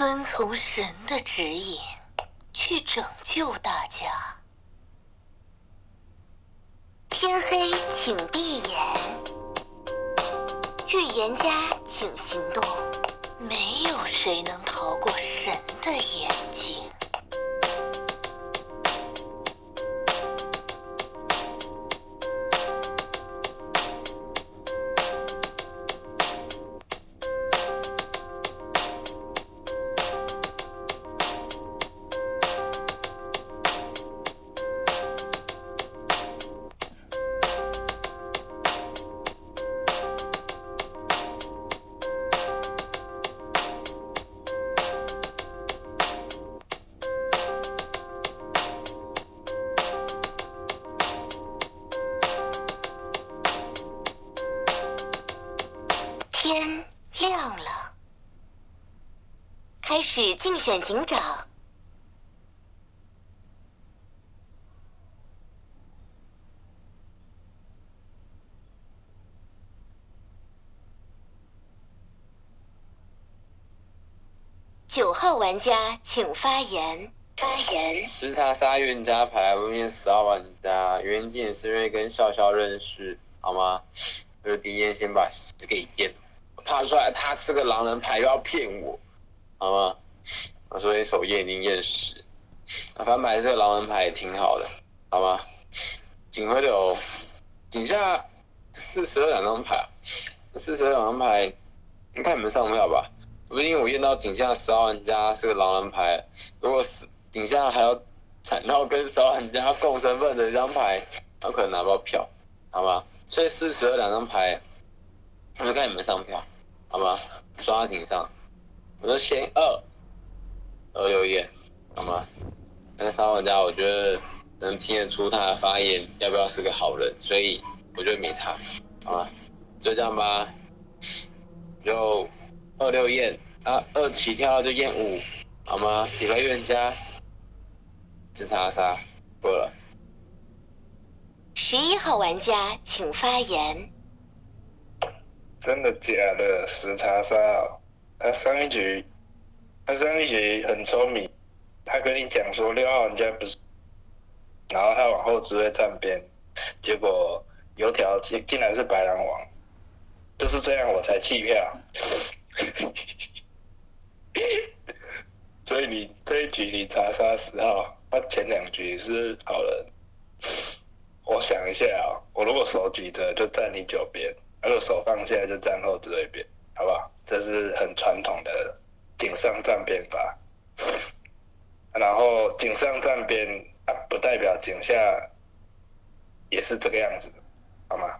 遵从神的指引，去拯救大家。天黑，请闭眼；预言家，请行动。没有谁能逃过神的眼睛。始竞选警长。九号玩家请发言。发言。时差杀预言家牌，外面十号玩家，原件是因为跟笑笑认识，好吗？就第一眼先把十给验，怕出来他是个狼人牌又要骗我，好吗？所以首页已经验十，反牌是个狼人牌也挺好的，好吗？警徽流，警下四十二两张牌，四十二两张牌，你看你们上票吧。不是因为我验到警下十号玩家是个狼人牌，如果是井下还要惨到跟十号玩家共身份的一张牌，那可能拿不到票，好吗？所以四十二两张牌，我就看你们上票，好吗？刷顶上，我就先二二六页，好吗？那个沙玩家，我觉得能听得出他的发言要不要是个好人，所以我觉得没差，好吗？就这样吧，就二六验啊，二起跳就验五，好吗？底牌预言家，自杀杀过了。十一号玩家请发言。真的假的？十查杀，他上一局，他上一局很聪明，他跟你讲说六号玩家不是，然后他往后只会站边，结果油条竟竟然是白狼王，就是这样我才弃票。所以你这一局你查杀十号，他前两局是好人。我想一下啊，我如果手举着就站你左边，如果手放下就站后指挥边，好不好？这是很传统的井上站边吧。然后井上站边啊，不代表井下也是这个样子，好吗？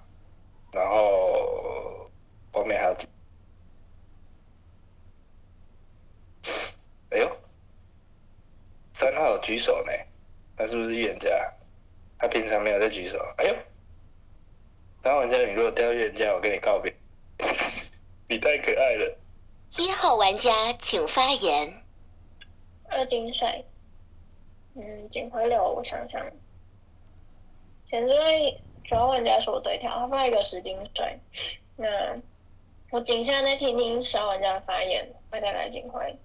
然后后面还有，哎呦，三号举手呢，他是不是预言家？他平常没有在举手。哎呦，三号玩家，你如果掉预言家，我跟你告别。你太可爱了。一号玩家请发言。二金水，嗯，警徽流，我想想，前队九号玩家是我对跳，他发一个十金水。那我井下那天听十号玩家的发言，大家来警徽。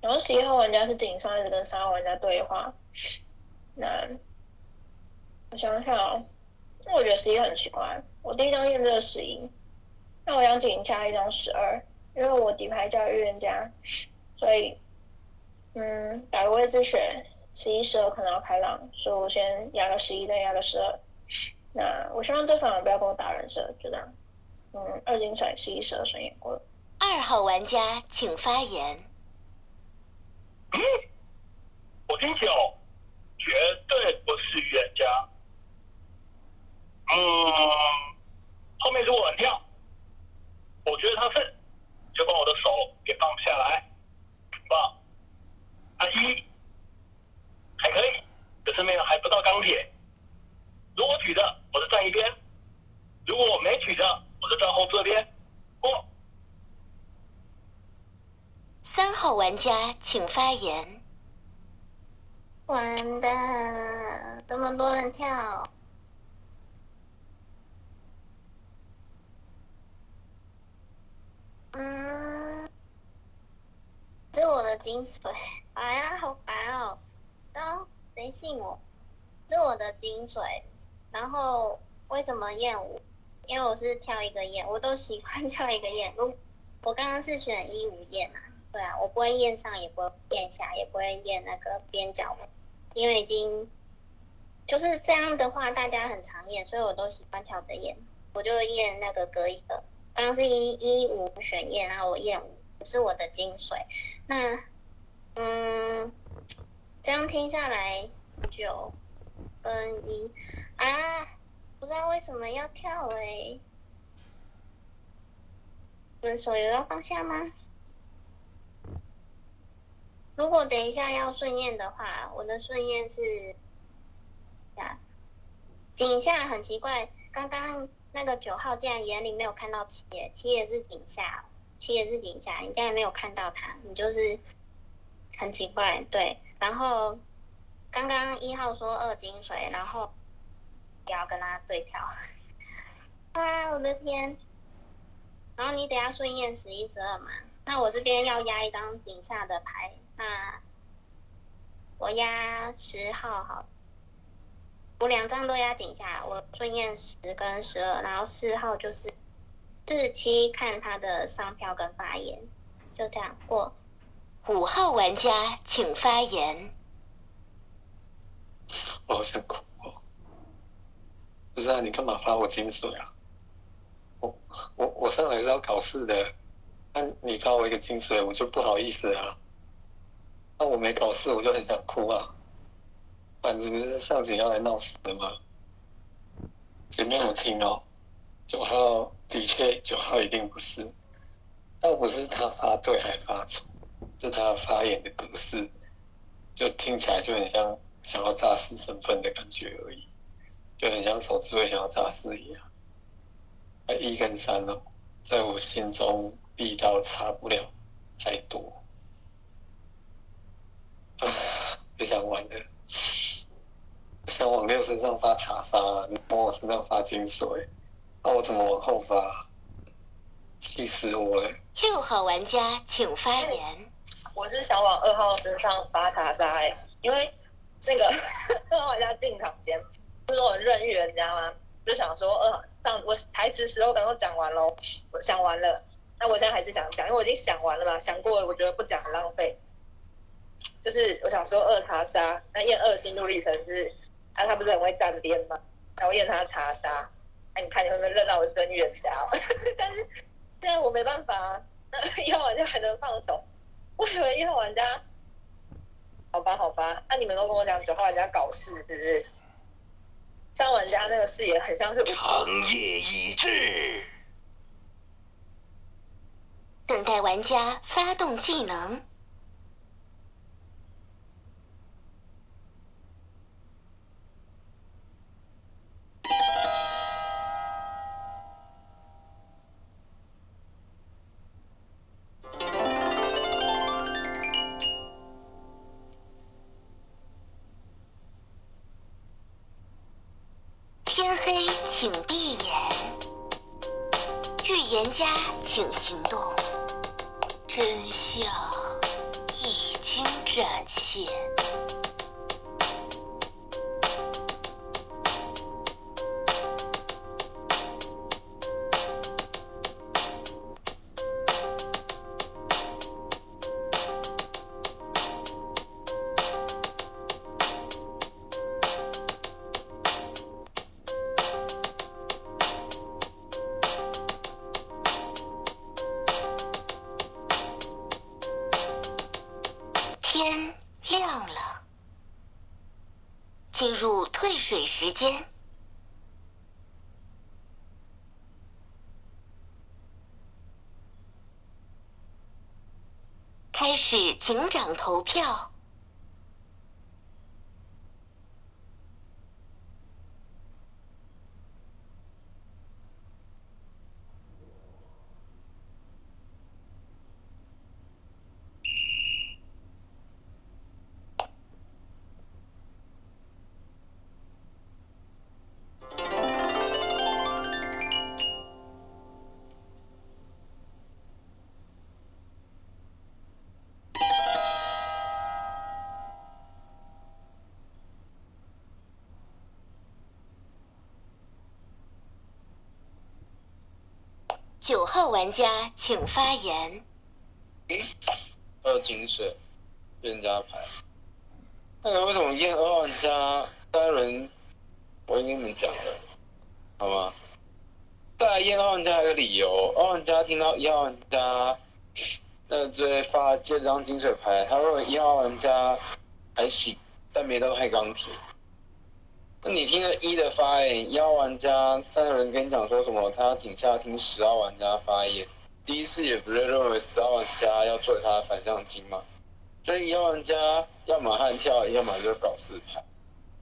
然后十一号玩家是井上一直跟三号玩家对话。那。我想想，那我觉得十一很奇怪。我第一张验这个十一，那我想井下一张十二，因为我底牌叫预言家，所以嗯，打个位置选十一十二可能要开浪，所以我先压个十一，再压个十二。那我希望这反而不要跟我打人设，就这样。嗯，二金甩十一十二顺眼过了。二号玩家请发言。嗯，我听九，绝对不是预言家。嗯，后面如果很跳，我觉得他是，就把我的手给放下来，棒。阿一，还可以，可是没有还不到钢铁。如果举着，我就站一边；如果我没举着，我就站后这边。过。三号玩家请发言。完蛋，这么多人跳。嗯，这我的的精髓，哎呀，好烦哦！然后谁信我？是我的精髓。然后为什么验五？因为我是挑一个验，我都喜欢挑一个验。如我刚刚是选一五验啊，对啊，我不会验上，也不会验下，也不会验那个边角，因为已经就是这样的话，大家很常验，所以我都喜欢挑着验。我就验那个隔一个，刚刚是一一五选验，然后我验五，是我的精髓。那嗯，这样听下来九跟一啊，不知道为什么要跳哎、你们手有要放下吗？如果等一下要顺验的话，我的顺验是呀，井下很奇怪，刚刚那个九号竟然眼里没有看到七爷，七爷是井下，七爷是井下，你竟然没有看到他，你就是很奇怪，对。然后刚刚一号说二金水，然后不要跟他对调，啊，我的天！然后你等下顺验十一、十二嘛，那我这边要压一张顶下的牌，那我压十号好，我两张都压顶下，我顺验十跟十二，然后四号就是四七看他的商票跟发言，就这样过。五号玩家请发言。我好想哭哦！不是啊，你干嘛发我金水啊？我我我上来是要考试的，那你发我一个金水，我就不好意思啊。那我没考试，我就很想哭啊。反正不是上井要来闹事的吗？前面我听哦，九号的确九号一定不是，倒不是他发对还发错，是他发言的格式，就听起来就很像想要诈尸身份的感觉而已，就很像手指会想要诈尸一样。那一跟三哦，在我心中力道差不了太多。啊，不想玩了。我想往六身上发查杀，你往我身上发金水，那我怎么往后发？气死我了！六号玩家请发言。我是想往二号身上发卡杀哎，因为那个 二号玩家进场前不是我很任运，你知道吗？就想说二上我台词时候刚刚讲完喽，我想完了，那我现在还是想讲，因为我已经想完了嘛，想过了，我觉得不讲很浪费。就是我想说二卡杀，那验二心路历程是，啊他不是很会站边吗？然后验他查杀，那你看你会不会认到我是真预言家？但是现在我没办法啊，那一号玩家还能放手。我以为一号玩家，好吧好吧，那、你们都跟我讲九号玩家搞事是不是？三号玩家那个视野很像是长夜已至，等待玩家发动技能。开始警长投票。号玩家请发言。二金水，冤家牌。那个为什么验二玩家三轮？我已经跟你们讲了，好吗？再来验二玩家一个理由，二玩家听到一号玩家那直接发接这张金水牌，他认为一号玩家还行，但没到太钢铁。那你听了一的发言，一号玩家三个人跟你讲说什么？他要井下听十号玩家发言。第一次也不是认为十号玩家要做他的反向金吗？所以一号玩家要么悍跳，要么就搞四牌，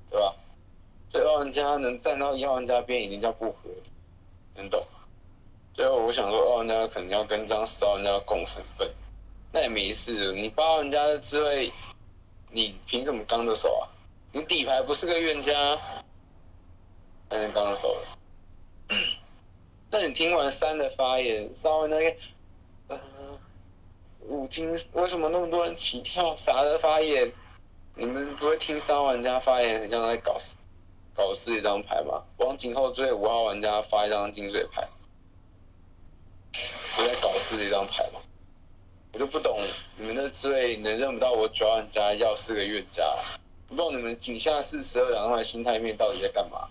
对吧？所以二玩家能站到一号玩家边，已经叫不合理，能懂吗？最后我想说，二玩家可能要跟张十号玩家共身份，那也没事。你八玩家的智慧，你凭什么刚着手啊？你底牌不是个冤家，才能刚着手的。那你听完三的发言，稍微那个，呃，五听为什么那么多人起跳啥的发言？你们不会听三玩家发言，很像在搞搞事一张牌吗？王景后追五号玩家发一张金水牌，不在搞事一张牌吗？我就不懂你们的智慧能认不到我九号玩家要是个冤家，不知道你们井下四十二两块心态面到底在干嘛？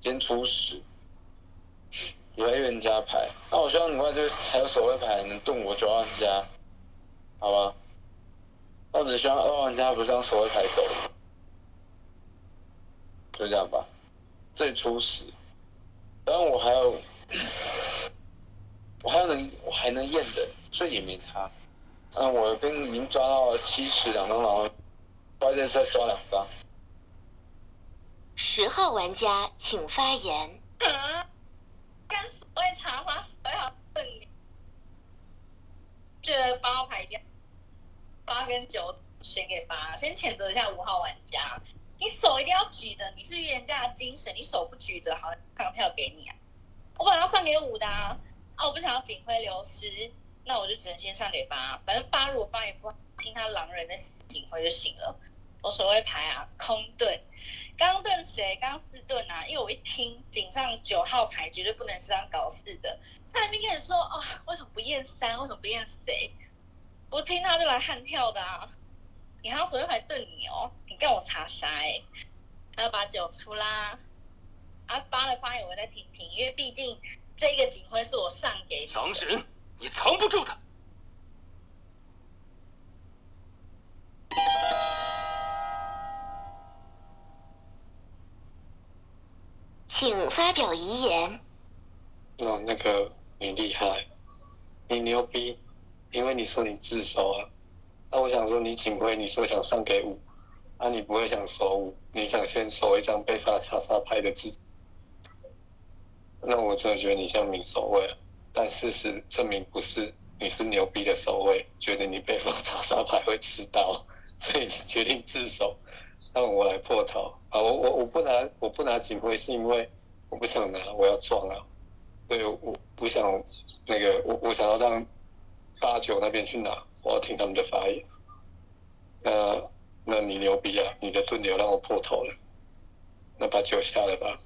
先初始。有来冤家牌，那我希望你外这还有守卫牌能动我九号玩家，好吧？那我只希望二号玩家不是让守卫牌走，就这样吧。最初始，然后我还有，我还有能，我还能验的，所以也没差。嗯，我跟已经抓到了七十两张狼，外这再抓两张。十号玩家请发言。跟所谓茶花所要问你，觉得八号牌掉，八跟九选给八，先谴责一下五号玩家，你手一定要举着，你是预言家的精神，你手不举着，好，上票给你啊。我本来要上给五的啊，啊，我不想要警徽流失，那我就只能先上给八，反正八如果发言不好，听他狼人的警徽就行了。我所谓牌啊，空盾。刚盾谁？刚四盾啊！因为我一听井上九号牌绝对不能是张搞事的。他那边跟你说哦，为什么不验三？为什么不验谁？我听他就来悍跳的啊！你还要所谓牌盾你哦，你干我查啥哎？还要把九出啦！啊八的发言我再听听，因为毕竟这个警徽是我上给狼人，你藏不住的。请发表遗言。哦，那个你厉害，你牛逼，因为你说你自首啊。那我想说你警徽，你说想上给五，那你不会想守五，你想先守一张被发查杀牌的字。那我真的觉得你像明守卫，但事实证明不是，你是牛逼的守卫，觉得你被发查杀牌会吃到，所以你决定自首。让我来破头啊！我我我不拿我不拿警徽是因为我不想拿，我要撞啊！对，我不想那个我我想要让八九那边去拿，我要听他们的发言。那那你牛逼啊！你的盾流让我破头了，那把酒下了吧。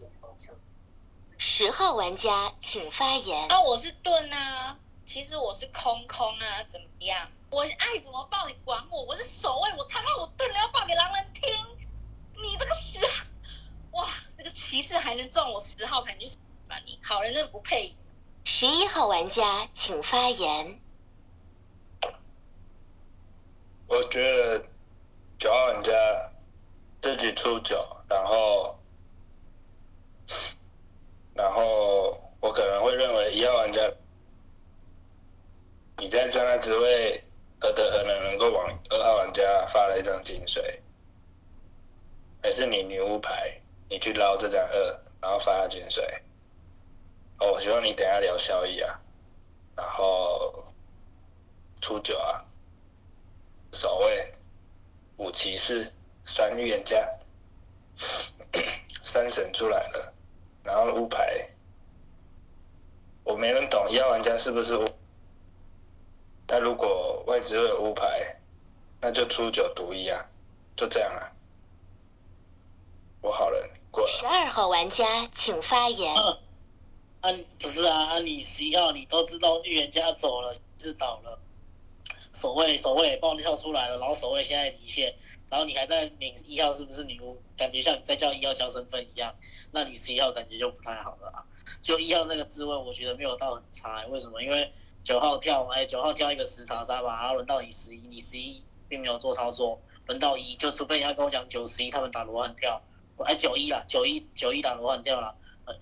十号玩家请发言。啊，我是盾啊，其实我是空空啊，怎么样？我爱怎么报你管我？我是守卫，我他妈我盾流要报给狼人听。你这个十，哇，这个骑士还能撞我十号牌，你！好人真的不配。十一号玩家请发言。我觉得九号玩家自己出九，然后，然后我可能会认为一号玩家，你在将他职位何德何能能够往二号玩家发了一张金水。还是你女巫牌，你去捞这张二，然后发金水。哦，我希望你等下聊效益啊，然后初九啊，守卫，五骑士，三预言家，三神出来了，然后乌牌，我没人懂一号玩家是不是乌？那如果外资有乌牌，那就初九独一啊，就这样啊。我好了，过了。十二号玩家请发言。啊，不是啊，啊，你十一号你都知道预言家走了，是倒了，守卫守卫也爆跳出来了，然后守卫现在离线，然后你还在抿一号是不是女巫？感觉像你在叫一号交身份一样，那你十一号感觉就不太好了啊。就一号那个滋味，我觉得没有到很差，为什么？因为九号跳，哎，九号跳一个十查杀吧，然后轮到你十一，你十一并没有做操作，轮到一，就除非你要跟我讲九十一他们打罗汉跳，哎，九一啊，九一九一打罗汉掉了。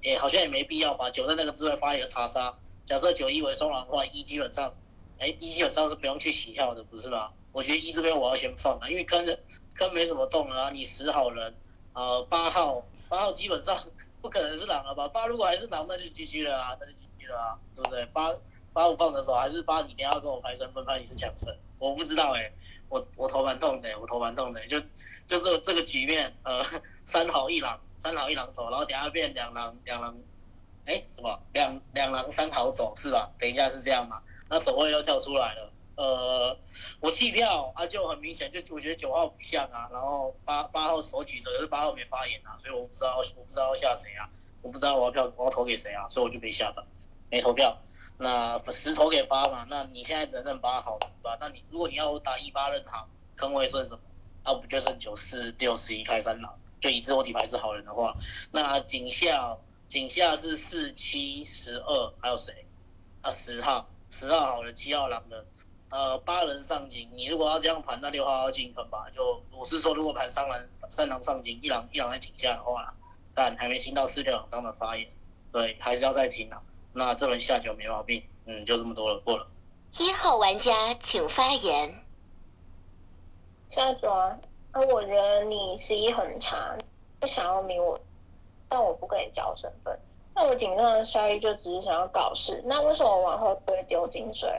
也好像也没必要把九的那个字位发一个查杀。假设九一为双狼的话，一基本上，哎，一基本上是不用去洗跳的，不是吗？我觉得一这边我要先放啊，因为坑的坑没什么动了啊。你十好人，呃，八号八号基本上 不可能是狼了吧？八如果还是狼，那就 GG 了啊，那就 GG 了啊，对不对？八八五放的时候，还是八你等下要跟我排身份，怕你是强神，我不知道哎，我我头蛮痛的，我头蛮痛的，就就是这个局面，呃，三好一狼。三好一狼走，然后等下变两狼两狼，哎，什么两两狼三好走是吧？等一下是这样嘛？那守卫又跳出来了，呃，我弃票啊，就很明显，就我觉得九号不像啊，然后八八号手举着，可是八号没发言啊，所以我不知道我不知道要下谁啊，我不知道我要票我要投给谁啊，所以我就没下吧，没投票。那十投给八嘛，那你现在只认八好人吧？那你如果你要打一八认好，坑位剩什么？那不就剩九四六十一开三狼？就以自我底牌是好人的话，那井下井下是四七十二，还有谁？啊，十号十号好人，七号狼人，呃，八人上井。你如果要这样盘，那六号要进坑吧？就我是说，如果盘三狼三狼上井，一狼一狼在井下的话，但还没听到四六狼当的发言，对，还是要再听啊。那这轮下九没毛病，嗯，就这么多了，过了。一号玩家请发言。下九啊。那我觉得你十一很差，不想要明我，但我不跟你交身份。那我紧张的效益就只是想要搞事。那为什么我往后不会丢金水？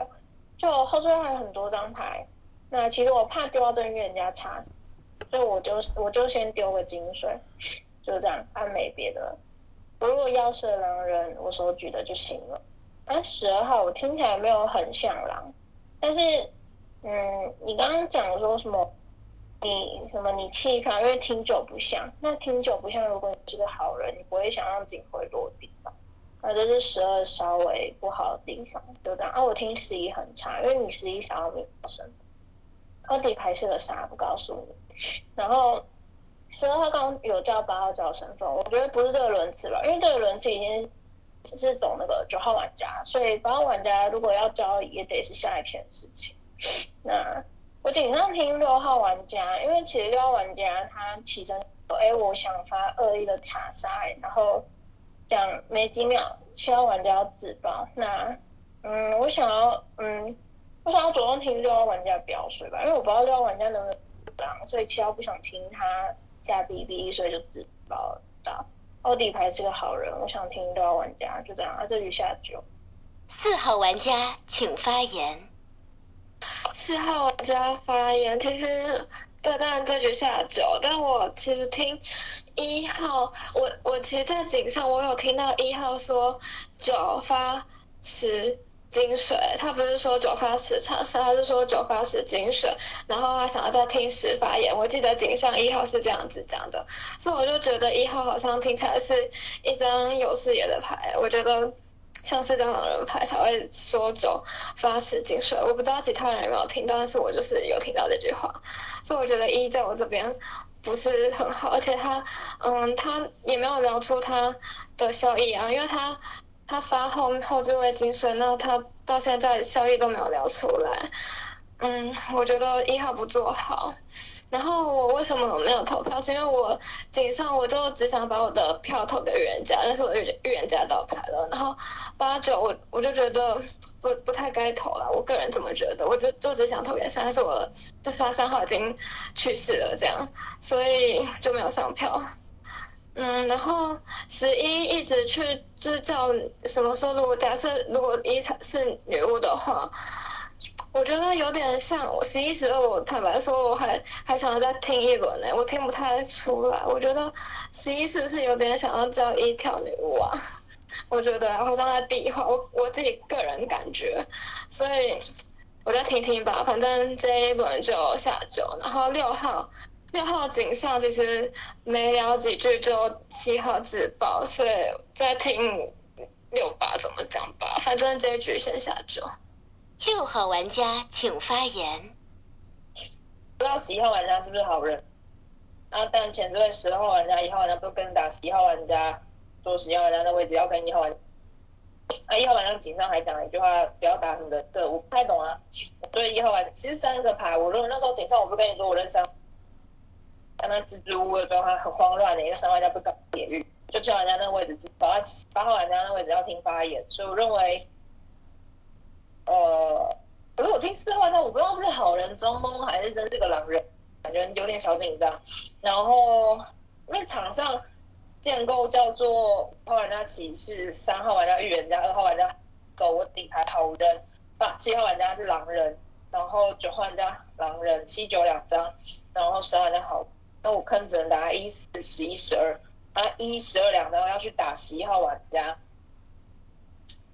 就后面还有很多张牌，那其实我怕丢到跟人家差，所以我就我就先丢个金水，就这样，按没别的。我如果要是狼人，我手举的就行了。那十二号我听起来没有很像狼，但是，嗯，你刚刚讲说什么？你什么？你弃票，因为听久不像。那听久不像，如果你是个好人，你不会想让警徽落地吧？那这是十二稍微不好的地方，就这样。啊，我听十一很差，因为你十一想要名声。他底牌是个啥？不告诉你。然后，所以他刚有叫八号叫身份，我觉得不是这个轮次吧，因为这个轮次已经是走那个九号玩家，所以八号玩家如果要交也得是下一天的事情。那。我经常听六号玩家，因为其实六号玩家他起身说：“哎，我想发恶意的查杀。”然后讲没几秒，七号玩家要自爆。那嗯，我想要嗯，我想要主动听六号玩家表水吧，因为我不知道六号玩家能不能所以七号不想听他加 BB，所以就自爆了。奥迪牌是个好人，我想听六号玩家，就这样。啊，这局下九。四号玩家请发言。四号玩家发言，其实对，当然这局下九，但我其实听一号，我我其实，在井上我有听到一号说九发十金水，他不是说九发十长沙，他是说九发十金水，然后他想要再听十发言，我记得井上一号是这样子讲的，所以我就觉得一号好像听起来是一张有视野的牌，我觉得。像是张狼人牌才会说九发十金水，我不知道其他人有没有听到，但是我就是有听到这句话，所以我觉得一在我这边不是很好，而且他，嗯，他也没有聊出他的效益啊，因为他他发后后置位金水，那他到现在效益都没有聊出来，嗯，我觉得一号不做好。然后我为什么没有投票？是因为我井上我就只想把我的票投给预言家，但是我预预言家倒牌了。然后八九我我就觉得不不太该投了，我个人这么觉得？我只就只想投给三，但是我就是他三号已经去世了，这样，所以就没有上票。嗯，然后十一一直去制造什么说，如果假设如果一是女巫的话。我觉得有点像我十一十二，我坦白说，我还还想要再听一轮呢，我听不太出来。我觉得十一是不是有点想要叫一条女巫啊？我觉得好像在地化，我我自己个人感觉，所以我再听听吧。反正这一轮就下九，然后六号六号井上其实没聊几句就七号自爆，所以再听六吧，怎么讲吧，反正这一局先下九。六号玩家请发言。不知道十一号玩家是不是好人？啊，但前这位十二号玩家、一号玩家不跟打十一号玩家，说十一号玩家的位置要跟一号玩家。啊，一号玩家井上还讲了一句话，不要打什么人设，我不太懂啊。对一号玩，其实三个牌，我认为那时候井上，我不跟你说我认三，看他支支吾吾的状态很慌乱的，因为三玩家不搞铁律，就七号玩家那位置，八八号玩家那位置要听发言，所以我认为，呃，可是我听四号玩家，我不知道是好人装懵还是真是个狼人，感觉有点小紧张。然后因为场上建构叫做一号玩家骑士，三号玩家预言家，二号玩家走我底牌好人，八七号玩家是狼人，然后九号玩家狼人，七九两张，然后十号玩家好，那我坑只能打一四十一十二，啊一十二两张要去打十一号玩家，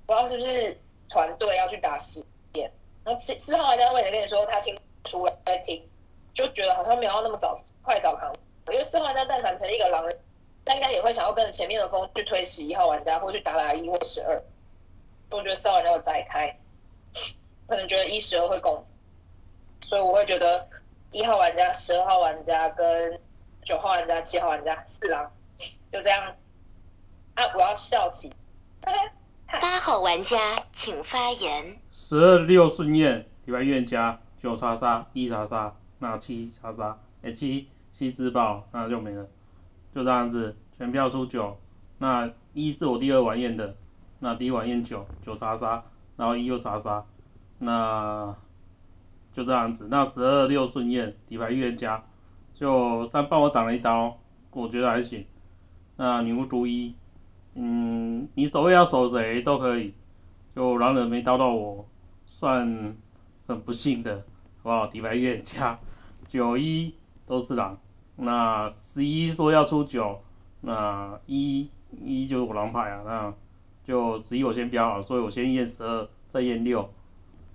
不知道是不是团队要去打十点，然后四四号玩家我也跟你说他听出来听，就觉得好像没有那么早快早行，因为四号玩家但凡成一个狼人。但应该也会想要跟着前面的风去推十一号玩家，或去打打一或十二。我觉得四号玩家会再开，可能觉得一十二会攻，所以我会觉得一号玩家、十二号玩家跟九号玩家、七号玩家四郎就这样。啊，我要笑起。八号玩家请发言。十二六顺验，底牌预言家九叉杀一叉杀，那七叉杀，哎七七自爆，那就没了。就这样子，全票出九。那一是我第二晚宴的，那第一晚宴九，九查杀，然后一又查杀，那就这样子。那十二六顺验，底牌预言家，就三帮我挡了一刀，我觉得还行。那女巫独一，嗯，你守卫要守谁都可以，就狼人没刀到我，算很不幸的，好不好？底牌预言家，九一都是狼。那十一说要出九，那一一就是我狼牌啊，那就十一我先标好，所以我先验十二，再验六。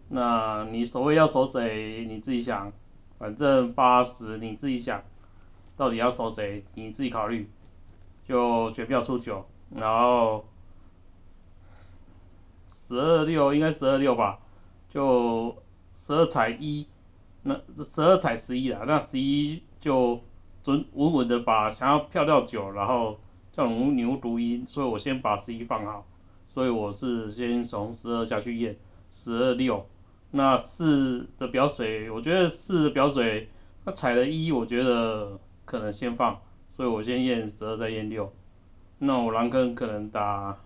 那你守卫要守谁，你自己想，反正八十你自己想，到底要守谁，你自己考虑。就全票出九，然后十二六应该十二六吧，就十二踩一，那十二踩十一啊，那十一就。准稳稳的把想要票掉九，然后叫牛牛读音，所以我先把十一放好，所以我是先从十二下去验十二六，那四的表水，我觉得四的表水，他踩了一，我觉得可能先放，所以我先验十二再验六，那我狼坑可能打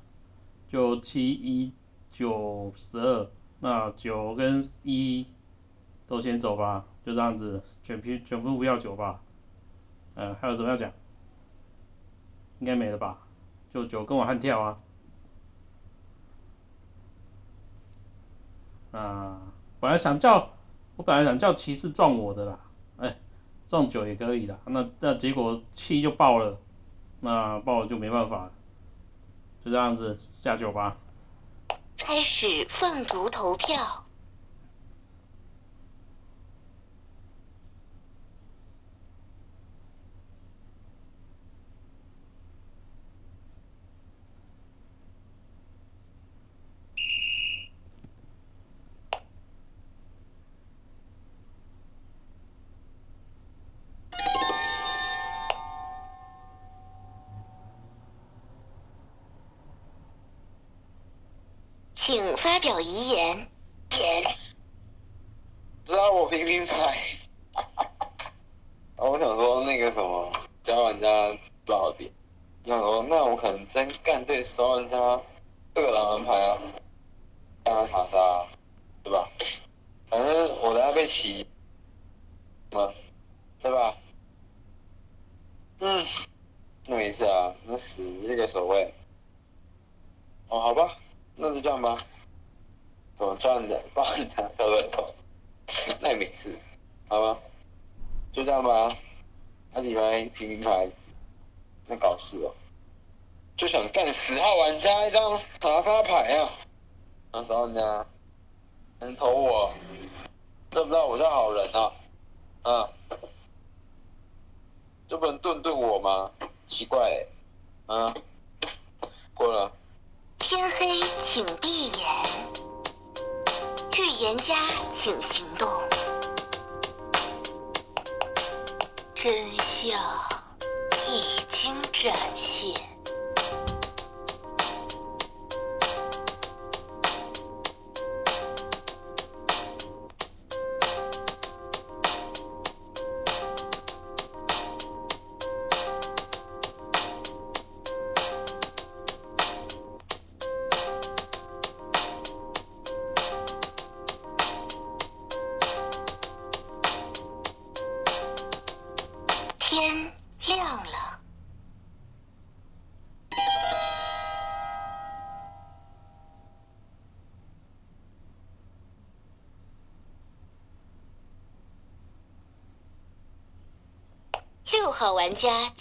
就七一九十二，那九跟一都先走吧，就这样子，全皮全部不要九吧。呃，还有什么要讲？应该没了吧？就九跟我悍跳啊！啊，本来想叫，我本来想叫骑士撞我的啦，哎，撞九也可以啦。那那结果气就爆了，那爆了就没办法了，就这样子下酒吧。开始凤竹投票。表遗言。言。让我平平牌。我想说那个什么，教玩家不好点？那我那我可能真干对十玩家这个狼人牌啊，让他查杀，对吧？反正我等下被骑，对吧？嗯，那没事啊，那死这个守卫。哦，好吧。那就这样吧，怎么赚的？帮你拿票的手，那也没事，好吧？就这样吧。那你们平民牌，那搞事哦！就想干十号玩家一张查杀牌啊！那十号玩家能投我？知不知道我是好人啊？啊？就不能顿顿我吗？奇怪，啊？过了。天黑请闭眼，预言家请行动，真相已经展现。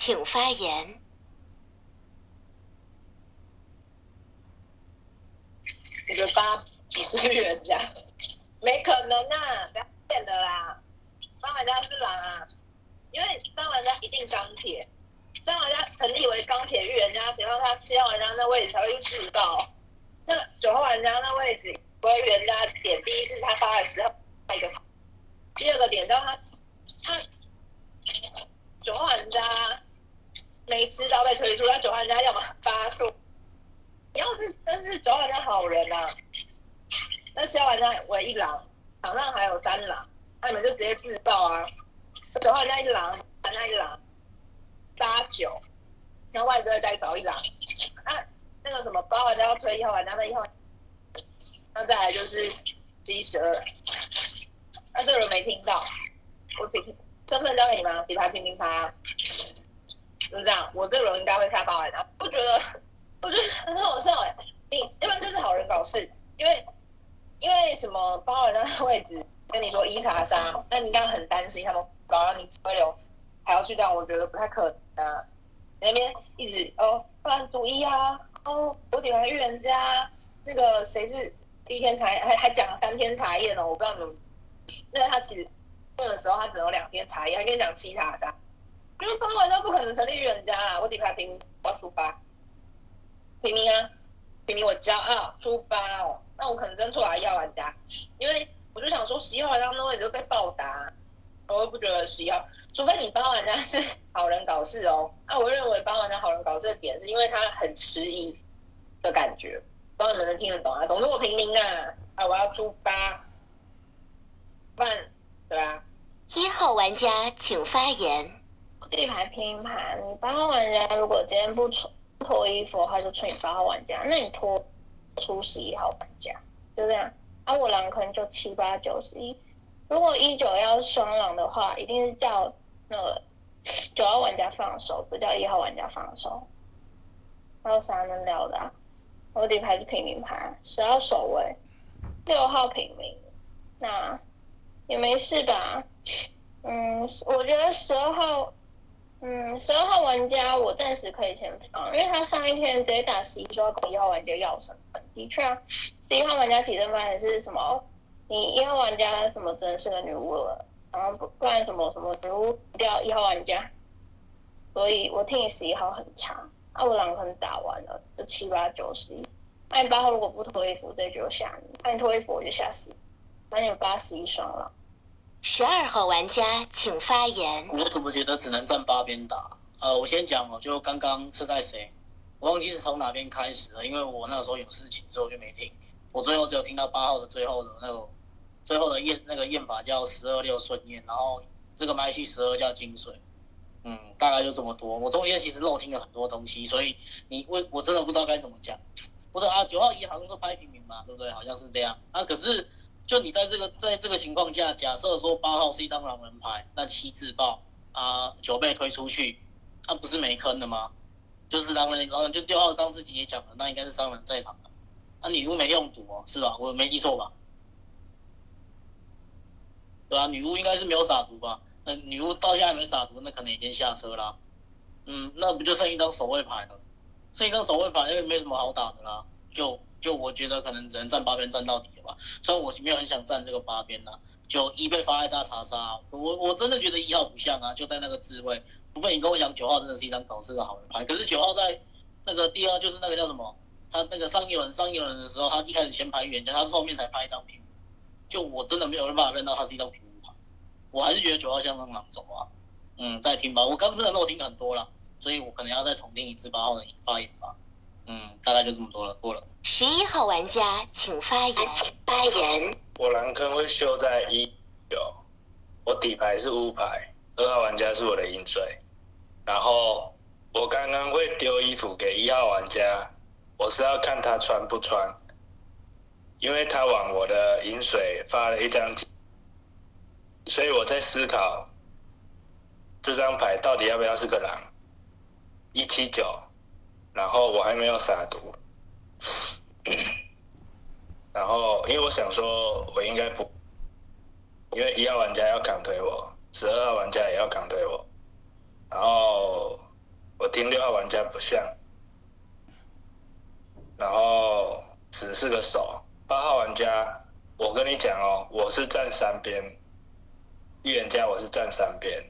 请发言。我觉得八不是预言家，没可能啊！不要骗了啦，三玩家是狼啊，因为三玩家一定钢铁，三玩家成立为钢铁预言家，请让他七号玩家那位置才会去制造。那九号玩家那位置不会预言家点，第一是他发的时候一个，第二个点到他他九号玩家没吃到被推出，那九号玩家要么发数。你要是真是九号玩家好人呐、那七号玩家为一狼，场上还有三狼，那你们就直接自爆啊！九号玩家一狼，玩家一狼，八九，然后外资再找一狼。那那个什么八号玩家要推一号玩家，那一号，那再来就是七十二。那这个人没听到，我平身份交给你们，底牌平平牌，就这样。我这轮应该会下八玩家，不觉得？我觉得很好笑哎、你一般就是好人搞事，因为因为什么八号玩家的位置跟你说一查杀，那你刚刚很担心他们搞让你回流还要去这样，我觉得不太可能啊。那边一直哦，不然赌一啊，哦，我点完预言家，那个谁是第一天查还还讲三天查验哦，我不知道你们，那他其实问的时候他只有两天查验，还跟你讲七查杀，因为八号玩家不可能成立预言家啊，我底牌平民我要出发。平民啊，平民我骄傲出发哦，那我可能真出来一号玩家，因为我就想说十一号玩家那位置就被暴打，我又不觉得十一号，除非你帮玩家是好人搞事哦，那我认为帮玩家好人搞事的点是因为他很迟疑的感觉，不知道你们能听得懂啊？总之我平民啊，啊我要出发，不然对啊，一号玩家请发言。地牌拼盘，你八号玩家如果今天不脱脱衣服的话，就出你八号玩家，那你脱出十一号玩家，就这样。啊，我狼可能就七八九十一。如果一九要双狼的话，一定是叫那个九号玩家放手，不叫一号玩家放手。还有啥能聊的、我底牌是平民牌，十号守卫，六号平民，那也没事吧？嗯，我觉得十二号。嗯，十二号玩家我暂时可以先放，因为他上一天直接打十一，说要跟一号玩家要身份。的确啊，十一号玩家起身发现是什么？你一号玩家什么真是个女巫了，然后不不然什么什么女巫掉一号玩家，所以我听你十一号很差。啊，我狼可能打完了，就七八九十一。那你八号如果不脱衣服，这局就吓你；那你脱衣服，我就吓死。那你有八十一双了。十二号玩家请发言。我怎么觉得只能站八边打？呃，我先讲哦，就刚刚是在谁，我忘记是从哪边开始了，因为我那时候有事情，所以我就没听。我最后只有听到八号的最后的那个最后的验那个验法叫十二六顺验，然后这个麦序十二叫金水。嗯，大概就这么多。我中间其实漏听了很多东西，所以你我我真的不知道该怎么讲。不是啊，九号一好像是拍平民嘛，对不对？好像是这样啊。可是就你在这个在这个情况下，假设说八号是一张狼人牌，那七自爆啊，九被推出去，他、不是没坑的吗？就是狼人狼人就六号刚自己也讲了，那应该是商人在场的。那、女巫没用毒哦，是吧？我没记错吧？对啊，女巫应该是没有撒毒吧？那女巫到现在还没撒毒，那可能已经下车啦。嗯，那不就剩一张守卫牌了？剩一张守卫牌，因为没什么好打的啦。就就我觉得可能只能站八边站到底了吧。虽然我没有很想站这个八边啦，就一被发在扎查杀，我我真的觉得一号不像啊，就在那个智慧。除非你跟我讲九号真的是一张考试的好人牌，可是九号在那个第二就是那个叫什么他那个上一轮上一轮的时候，他一开始先拍预言家，他是后面才拍一张平，就我真的没有办法认到他是一张平牌，我还是觉得九号向上狼走啊，嗯，再听吧，我刚真的漏听很多了，所以我可能要再重听一次八号的发言吧，嗯，大概就这么多了，过了。十一号玩家请发言。发言。我蓝坑会秀在一九，我底牌是乌牌，二号玩家是我的饮水，然后我刚刚会丢衣服给一号玩家，我是要看他穿不穿，因为他往我的饮水发了一张，所以我在思考这张牌到底要不要是个狼，一七九，然后我还没有撒毒。然后，因为我想说，我应该不，因为一号玩家要扛推我，十二号玩家也要扛推我，然后我听六号玩家不像，然后只是个手，八号玩家，我跟你讲哦，我是站三边，预言家我是站三边，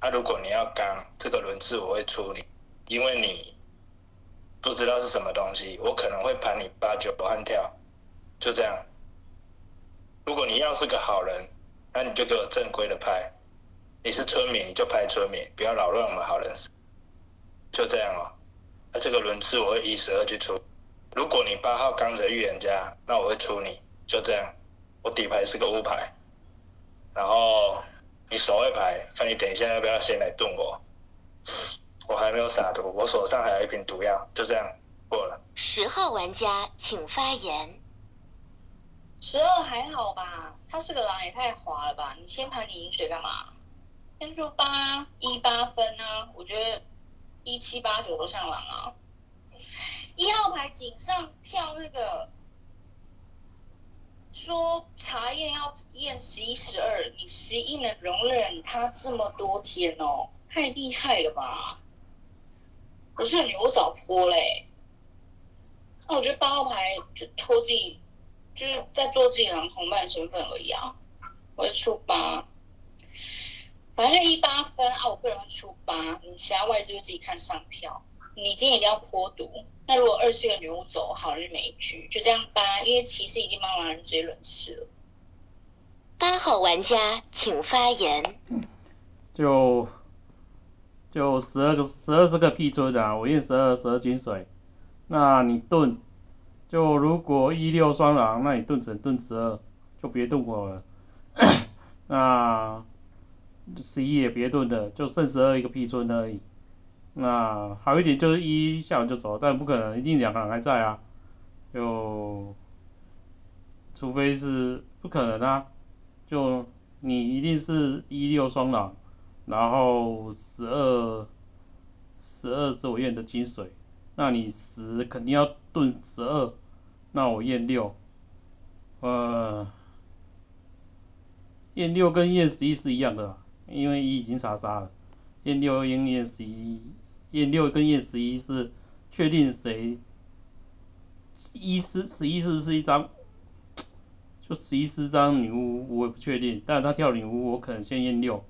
那如果你要刚这个轮次我会出你，因为你不知道是什么东西，我可能会盘你八九不悍跳。就这样。如果你要是个好人，那你就给我正规的拍。你是村民，你就拍村民，不要扰乱我们好人。就这样哦。那这个轮次我会一十二去出。如果你八号刚着预言家，那我会出你。就这样。我底牌是个乌牌。然后你守卫牌，看你等一下要不要先来炖我。我还没有撒毒，我手上还有一瓶毒药。就这样过了。十号玩家请发言。十二还好吧，他是个狼也太滑了吧！你先盘你饮水干嘛？先说八一八分啊，我觉得一七八九都像狼啊。一号牌井上跳那个，说查验要验十一十二，你十一能容忍他这么多天哦，太厉害了吧！我是女，我早泼嘞。那我觉得八号牌就拖自己。就是在做自己狼同伴身份而已啊，我会出八，反正就一八分啊，我个人会出八，你其他外资就自己看上票。你今天一定要泼毒，那如果二是个女巫走，好人没局，就这样八，因为骑士已经帮狼人直接轮吃了。八号玩家请发言。就就十二个十二是个屁尊啊，我验十二十二金水，那你盾。就如果一六双狼，那你盾成盾十二，就别盾我了。那十一也别盾的，就剩十二一个屁村而已。那好一点就是一下完就走，但不可能，一定两个狼还在啊。就除非是不可能啊，就你一定是一六双狼，然后十二十二是我验的金水。那你十肯定要炖十二，那我验六，呃，验六跟验十一是一样的，因为一已经查杀了，验六跟验十一，验六跟验十一是确定谁，一十十一是不是一张，就十一是张女巫，我也不确定，但是他跳女巫，我可能先验六，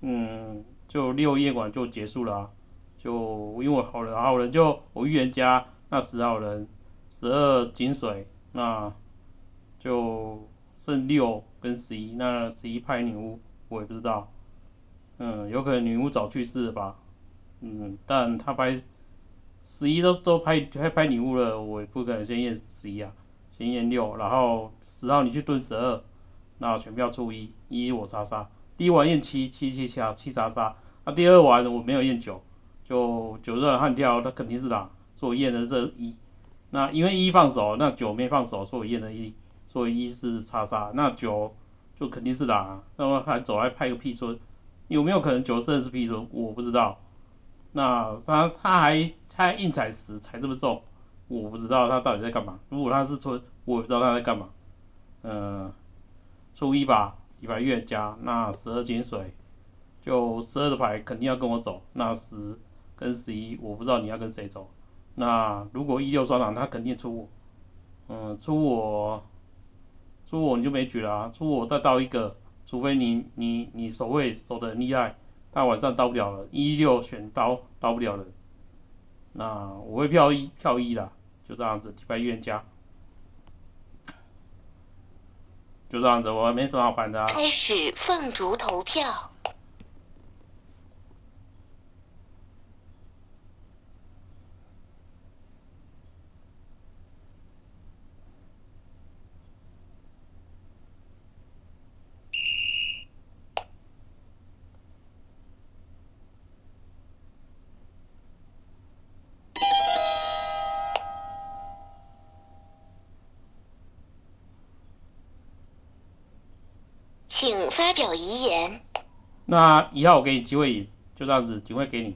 嗯，就六验完就结束了啊。就因为好人，好人就我预言家那十号人，十二金水，那就剩六跟十一，那十一派女巫我也不知道，嗯，有可能女巫早去世了吧，嗯，但他拍十一都都拍拍拍女巫了，我也不可能先验十一啊，先验六，然后十号你去蹲十二，那全票出一，一我查杀，第一碗验七七七七七查杀，那第二碗我没有验九。就九热悍跳，他肯定是狼，所以我验的这一。那因为一放手，那九没放手，所以我验的一，所以一是叉杀，那九就肯定是狼。那么还走来派个屁村，有没有可能九胜是屁村？我不知道。那他他还他还硬踩十踩这么重，我不知道他到底在干嘛。如果他是村，我也不知道他在干嘛。嗯，初一吧，一百月加那十二金水，就十二的牌肯定要跟我走，那十。跟十一，我不知道你要跟谁走。那如果一六双狼，他肯定出我，嗯，出我，出我你就没局了。啊出我再刀一个，除非你你你守卫守的很厉害，他晚上刀不了了。一六选刀刀不了了，那我会票一票一啦，就这样子，底牌预言家，就这样子，我没什么好还的啊。开始凤竹投票。请发表遗言。那以后我给你机会，就这样子，机会给你。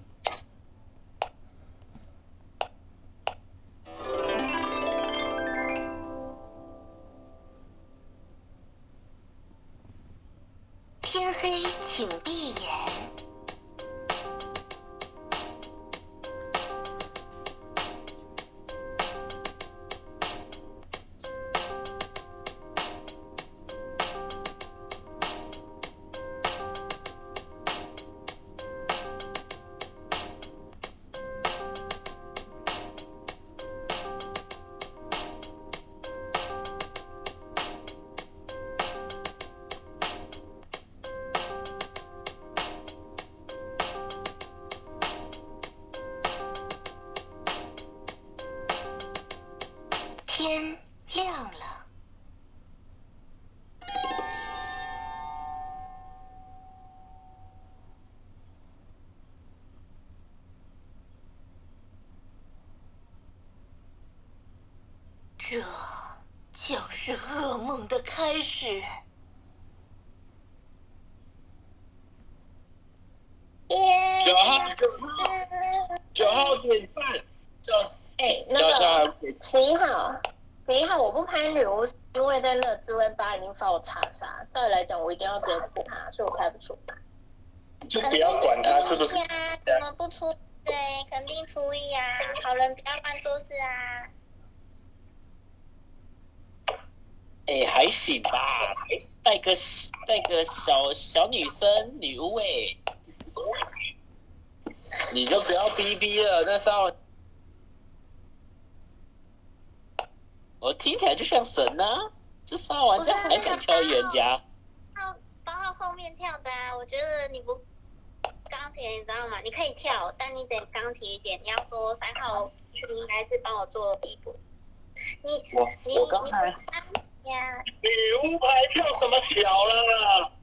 的开始。九号，九号，九号点半，九哎，那个十一号，十一号我不拍女巫，是因为在那个智慧八已经发我查杀，照理来讲我一定要直接破他，所以我拍不出来。就不要管他是不是呀？怎么不出？对，肯定出一啊！好人不要乱做事啊！哎，还行吧，带个带个小小女生女巫哎，你就不要逼逼了，那少我听起来就像神呢、这杀玩家还敢挑预言家？号八号后面跳的啊！我觉得你不钢铁，你知道吗？你可以跳，但你得钢铁一点。你要说三号去应该是帮我做衣服。你我你我刚才呀，牛排票怎么小了？